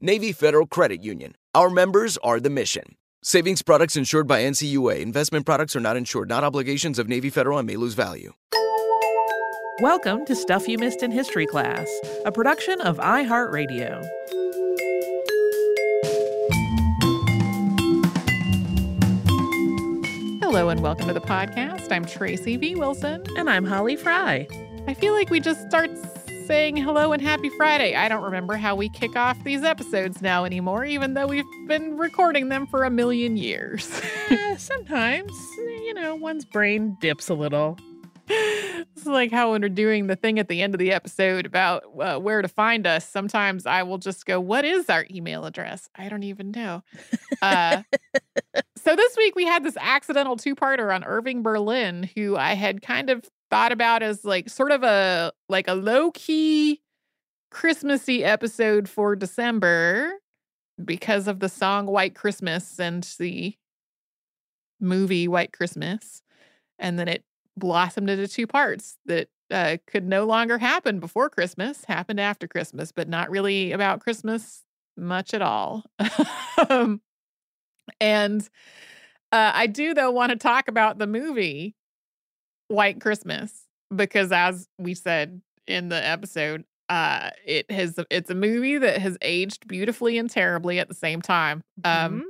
Navy Federal Credit Union. Our members are the mission. Savings products insured by NCUA. Investment products are not insured, not obligations of Navy Federal and may lose value. Welcome to Stuff You Missed in History Class, a production of iHeartRadio. Hello and welcome to the podcast. I'm Tracy V. Wilson. And I'm Holly Fry. I feel like we just start saying hello and happy Friday. I don't remember how we kick off these episodes now anymore, even though we've been recording them for a million years. uh, sometimes, you know, one's brain dips a little. It's like how when we're doing the thing at the end of the episode about uh, where to find us, sometimes I will just go, What is our email address? I don't even know. Uh, so this week we had this accidental two parter on Irving Berlin, who I had kind of thought about as like sort of a like a low key Christmassy episode for December because of the song White Christmas and the movie White Christmas. And then it blossomed into two parts that uh, could no longer happen before Christmas, happened after Christmas, but not really about Christmas much at all. um, and uh, I do, though, want to talk about the movie White Christmas because, as we said in the episode, uh, it has it's a movie that has aged beautifully and terribly at the same time. Um, Mhm.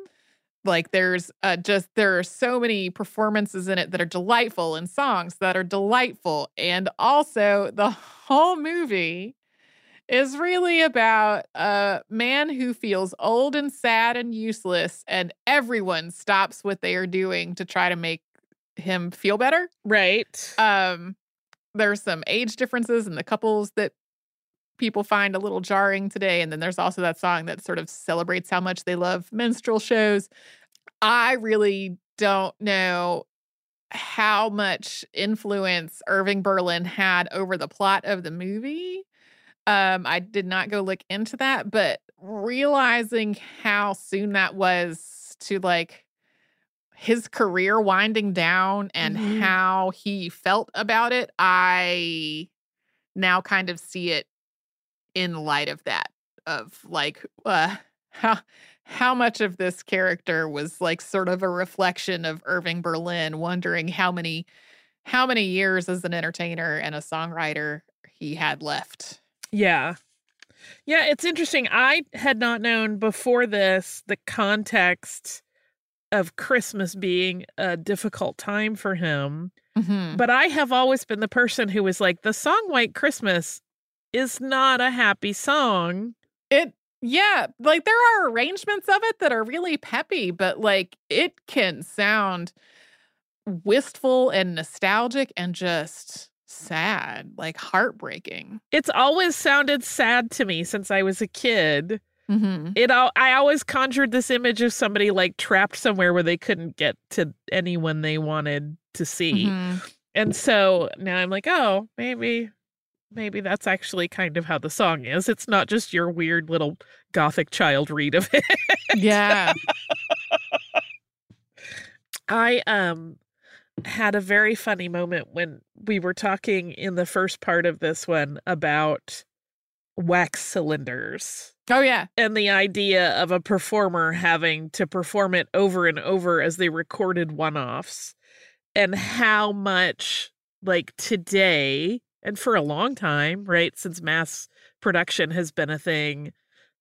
like there's uh, just there are so many performances in it that are delightful and songs that are delightful, and also the whole movie is really about a man who feels old and sad and useless, and everyone stops what they are doing to try to make him feel better. Right. Um, there's some age differences in the couples that people find a little jarring today. And then there's also that song that sort of celebrates how much they love minstrel shows. I really don't know how much influence Irving Berlin had over the plot of the movie. Um, I did not go look into that, but realizing how soon that was to like his career winding down and Mhm. how he felt about it, I now kind of see it in light of that of like uh, how how much of this character was like sort of a reflection of Irving Berlin wondering how many how many years as an entertainer and a songwriter he had left. Yeah. Yeah, it's interesting. I had not known before this the context of Christmas being a difficult time for him. Mhm. But I have always been the person who was like, the song White Christmas is not a happy song. It yeah, like there are arrangements of it that are really peppy, but like it can sound wistful and nostalgic and just sad, like heartbreaking. It's always sounded sad to me since I was a kid. Mm-hmm. It all I always conjured this image of somebody like trapped somewhere where they couldn't get to anyone they wanted to see. Mm-hmm. And so now I'm like, oh, maybe maybe that's actually kind of how the song is. It's not just your weird little gothic child read of it. Yeah. I um had a very funny moment when we were talking in the first part of this one about wax cylinders Oh yeah. and the idea of a performer having to perform it over and over as they recorded one-offs and how much like today and for a long time right since mass production has been a thing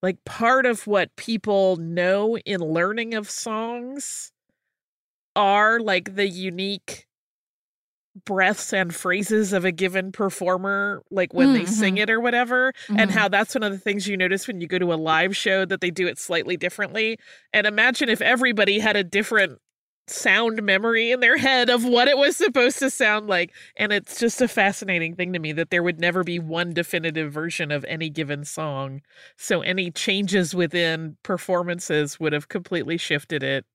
like part of what people know in learning of songs are like the unique breaths and phrases of a given performer like when they sing it or whatever and Mhm. how that's one of the things you notice when you go to a live show that they do it slightly differently and imagine if everybody had a different sound memory in their head of what it was supposed to sound like and it's just a fascinating thing to me that there would never be one definitive version of any given song so any changes within performances would have completely shifted it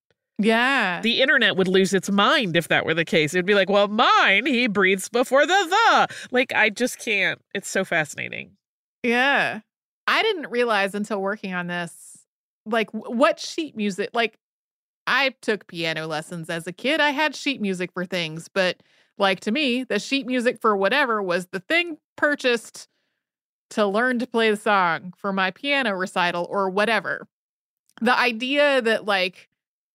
Yeah. the internet would lose its mind if that were the case. It'd be like, well, mine, he breathes before the the. Like, I just can't. It's so fascinating. Yeah. I didn't realize until working on this, like what sheet music, like I took piano lessons as a kid. I had sheet music for things, but like to me, the sheet music for whatever was the thing purchased to learn to play the song for my piano recital or whatever. The idea that like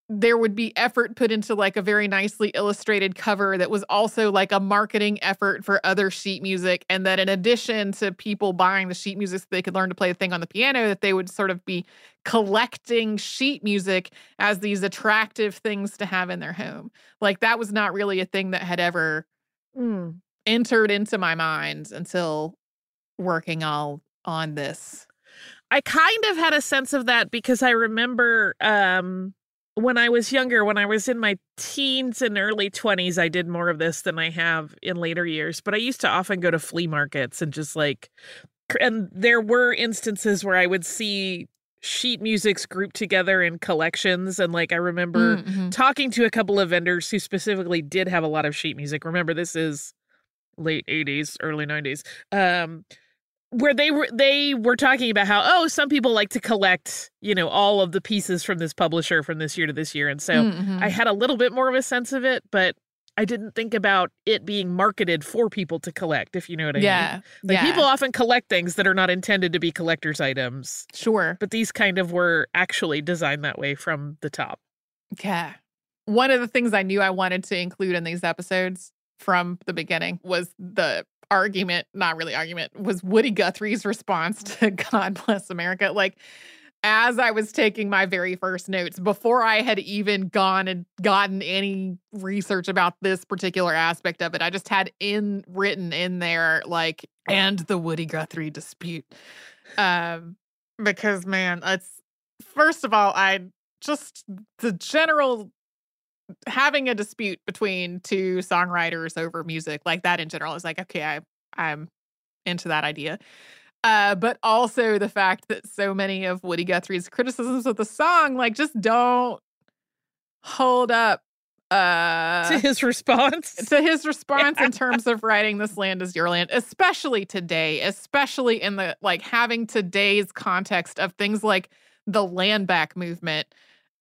there would be effort put into like a very nicely illustrated cover that was also like a marketing effort for other sheet music. And that in addition to people buying the sheet music so they could learn to play the thing on the piano that they would sort of be collecting sheet music as these attractive things to have in their home. Like that was not really a thing that had ever entered into my mind until working all on this. I kind of had a sense of that because I remember um, when I was younger, when I was in my teens and early 20s, I did more of this than I have in later years. But I used to often go to flea markets and just like, and there were instances where I would see sheet musics grouped together in collections. And like, I remember Mhm. talking to a couple of vendors who specifically did have a lot of sheet music. Remember, this is late 80s, early 90s. Um, where they were they were talking about how oh some people like to collect you know all of the pieces from this publisher from this year to this year. And so Mhm. i had a little bit more of a sense of it but i didn't think about it being marketed for people to collect if you know what i mean. Like yeah. people often collect things that are not intended to be collector's items sure. but these kind of were actually designed that way from the top. Yeah. One of the things I knew I wanted to include in these episodes from the beginning was the argument, not really argument, was Woody Guthrie's response to God Bless America. Like, as I was taking my very first notes, before I had even gone and gotten any research about this particular aspect of it, I just had in written in there, like, and the Woody Guthrie dispute. Um, because man, it's first of all, I just the general having a dispute between two songwriters over music like that in general is like okay i i'm into that idea. Uh but also the fact that so many of woody guthrie's criticisms of the song like just don't hold up uh to his response. to his response in terms of writing this land is your land especially today especially in the like having today's context of things like the land back movement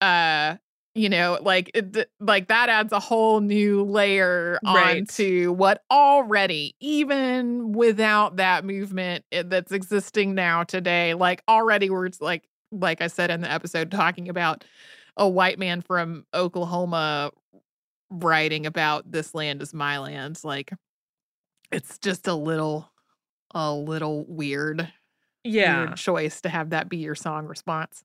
uh you know like it, like that adds a whole new layer Right. onto what already even without that movement eh, that's existing now today like already we're like like i said in the episode talking about a white man from oklahoma writing about this land is my land like it's just a little a little weird yeah weird choice to have that be your song response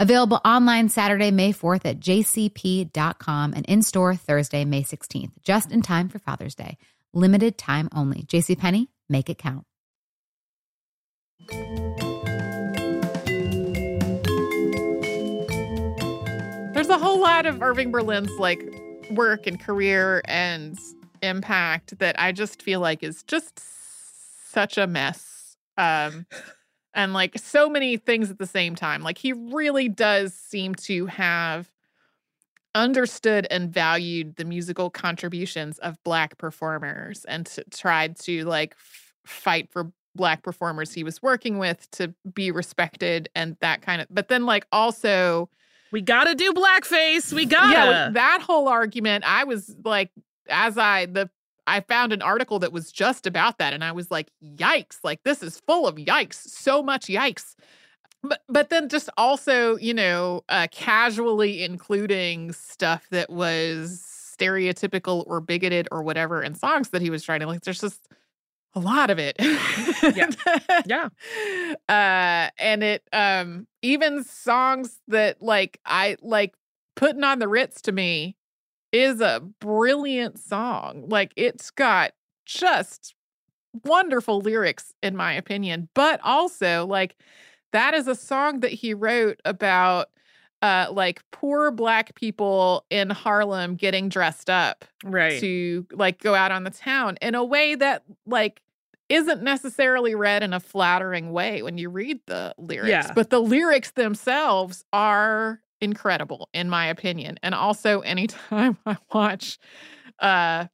Available online Saturday, May 4th at jcp.com and in store Thursday, May 16th, just in time for Father's Day. Limited time only. JCPenney, make it count. There's a whole lot of Irving Berlin's like work and career and impact that I just feel like is just such a mess. Um and like so many things at the same time. Like he really does seem to have understood and valued the musical contributions of black performers and tried to like f- fight for black performers he was working with to be respected and that kind of but then like also We gotta do blackface. We gotta. yeah that whole argument i was like as i the i found an article that was just about that and i was like yikes like this is full of yikes so much yikes but but then just also you know uh casually including stuff that was stereotypical or bigoted or whatever in songs that he was trying to like there's just a lot of it Yeah. Yeah. uh and it um even songs that like i like putting on the ritz to me is a brilliant song like it's got just wonderful lyrics in my opinion but also like that is a song that he wrote about uh like poor black people in Harlem getting dressed up right. to like go out on the town in a way that like isn't necessarily read in a flattering way when you read the lyrics Yeah. but the lyrics themselves are incredible in my opinion and also anytime i watch uh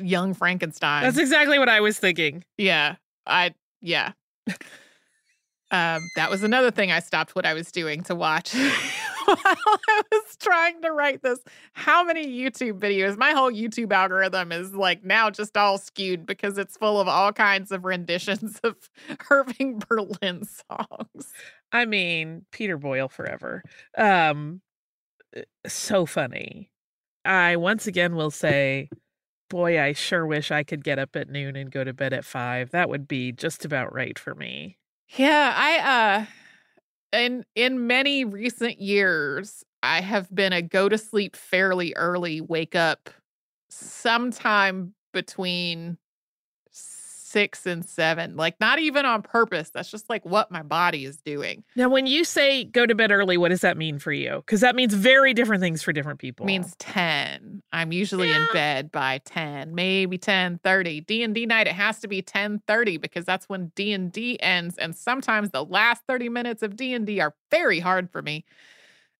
young frankenstein. That's exactly what I was thinking. yeah i yeah. Um that was another thing i stopped what i was doing to watch while i was trying to write this. How many youtube videos? My whole youtube algorithm is like now just all skewed because it's full of all kinds of renditions of irving berlin songs I mean, Peter Boyle forever. Um uh, so funny. I once again will say, boy, I sure wish I could get up at noon and go to bed at 5. That would be just about right for me. Yeah, I uh in in many recent years I have been a go to sleep fairly early, wake up sometime between 6 and 7. Like not even on purpose. That's just like what my body is doing. Now, when you say go to bed early, what does that mean for you? Because that means very different things for different people. means 10. I'm usually in bed by 10, maybe 10:30. D&D night it has to be 10:30 because that's when D&D ends and sometimes the last 30 minutes of D&D are very hard for me.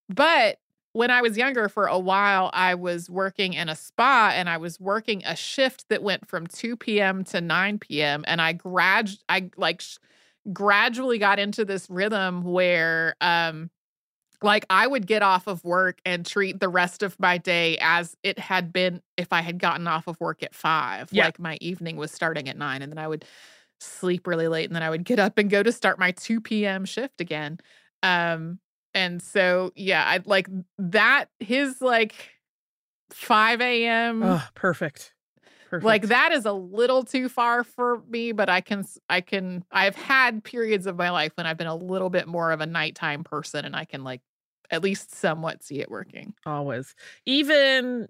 But when I was younger for a while I was working in a spa and I was working a shift that went from 2 p.m. to 9 p.m. and I grad I like sh- gradually got into this rhythm where um like I would get off of work and treat the rest of my day as it had been if I had gotten off of work at five. Yeah. Like my evening was starting at nine, and then I would sleep really late, and then I would get up and go to start my 2 p.m. shift again. Um, and so yeah, I'd like that his like 5 a.m. Oh, perfect. Perfect. Like that is a little too far for me, but I can I can I've had periods of my life when I've been a little bit more of a nighttime person and I can like at least somewhat see it working. always even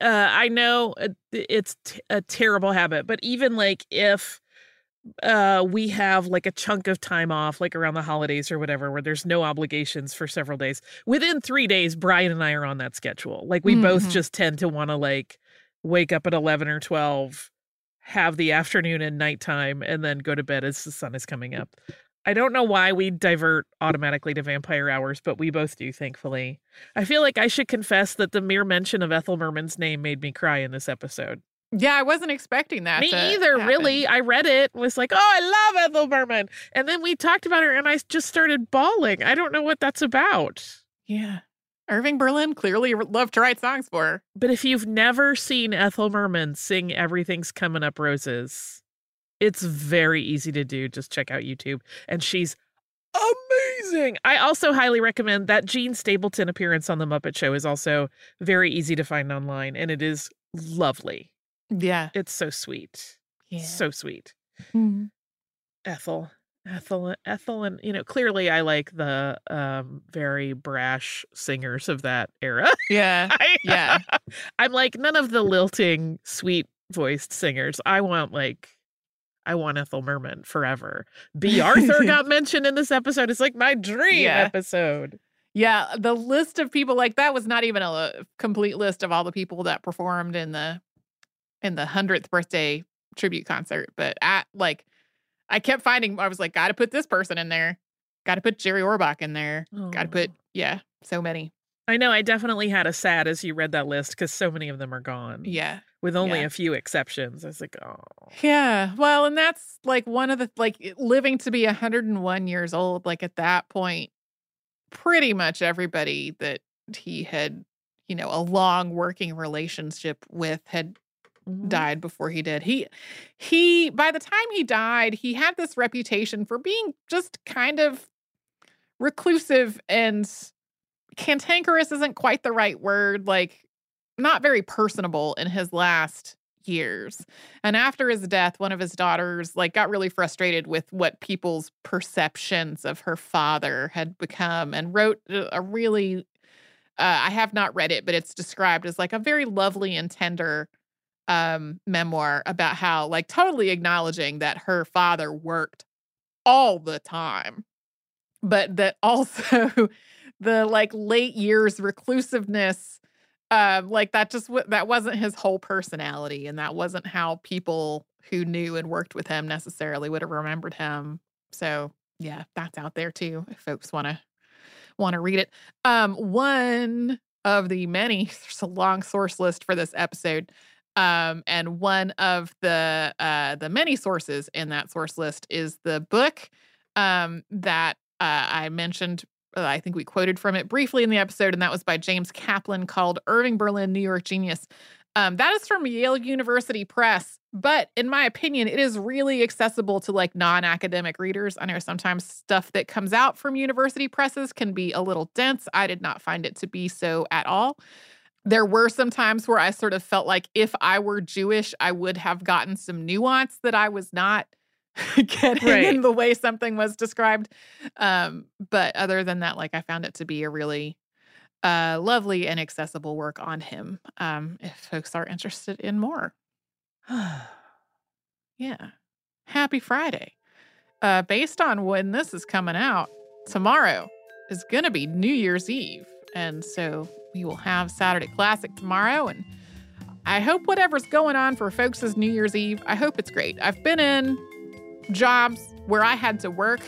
uh i know it's t- a terrible habit but even like if uh we have like a chunk of time off like around the holidays or whatever where there's no obligations for several days within 3 days Brian and I are on that schedule like we both Mhm. just tend to want to like wake up at 11 or 12 have the afternoon and nighttime and then go to bed as the sun is coming up I don't know why we divert automatically to vampire hours, but we both do, thankfully. I feel like I should confess that the mere mention of Ethel Merman's name made me cry in this episode. Yeah, I wasn't expecting that. me either, happen. really. I read it, was like, oh, I love Ethel Merman. And then we talked about her and I just started bawling. I don't know what that's about. Yeah. Irving Berlin clearly loved to write songs for her. But if you've never seen Ethel Merman sing Everything's Coming Up Roses, it's very easy to do. Just check out YouTube. And she's amazing. I also highly recommend that Jean Stapleton appearance on The Muppet Show is also very easy to find online. And it is lovely. Yeah. It's so sweet. Yeah. So sweet. Mhm. Ethel. Ethel Ethel and you know clearly I like the um very brash singers of that era. Yeah. I, Yeah. I'm like none of the lilting, sweet voiced singers. I want like I want Ethel Merman forever. Bea Arthur got mentioned in this episode. It's like my dream Yeah. episode. Yeah, the list of people like that was not even a complete list of all the people that performed in the in the hundredth birthday tribute concert. But at like, I kept finding I was like, got to put this person in there, got to put Jerry Orbach in there, got to put yeah, so many. I know I definitely had a sad as you read that list because so many of them are gone. Yeah, With only Yeah. a few exceptions. I was like, oh. yeah. Well, and that's like one of the like living to be 101 years old. Like at that point, pretty much everybody that he had, you know, a long working relationship with had Mhm. died before he did. He he by the time he died, he had this reputation for being just kind of reclusive and cantankerous isn't quite the right word, like not very personable in his last years. And after his death, one of his daughters like got really frustrated with what people's perceptions of her father had become and wrote a really uh, I have not read it, but it's described as like a very lovely and tender um memoir about how like totally acknowledging that her father worked all the time but that also the like late years reclusiveness um like that just wa- that wasn't his whole personality and that wasn't how people who knew and worked with him necessarily would have remembered him. So yeah that's out there too if folks want to want to read it. Um one of the many there's a long source list for this episode um, and one of the uh, the many sources in that source list is the book um, that uh, I mentioned. Uh, I think we quoted from it briefly in the episode, and that was by James Kaplan called "Irving Berlin, New York Genius." Um, that is from Yale University Press, but in my opinion, it is really accessible to like non-academic readers. I know sometimes stuff that comes out from university presses can be a little dense. I did not find it to be so at all there were some times where I sort of felt like if I were Jewish, I would have gotten some nuance that I was not getting Right. in the way something was described. Um, but other than that, like I found it to be a really uh, lovely and accessible work on him. Um, if folks are interested in more, yeah. Happy Friday. Uh, based on when this is coming out, tomorrow is going to be New Year's Eve. And so we will have Saturday Classic tomorrow. And I hope whatever's going on for folks' New Year's Eve, I hope it's great. I've been in jobs where I had to work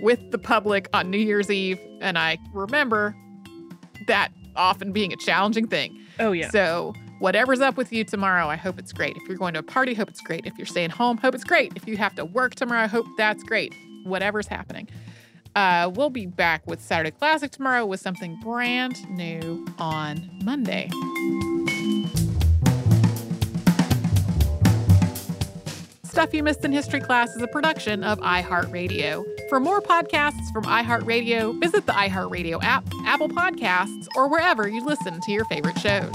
with the public on New Year's Eve. And I remember that often being a challenging thing. Oh yeah. So, whatever's up with you tomorrow, I hope it's great. If you're going to a party, hope it's great. If you're staying home, hope it's great. If you have to work tomorrow, hope that's great. Whatever's happening. Uh, we'll be back with Saturday Classic tomorrow with something brand new on Monday. Stuff You Missed in History Class is a production of iHeartRadio. For more podcasts from iHeartRadio, visit the iHeartRadio app, Apple Podcasts, or wherever you listen to your favorite shows.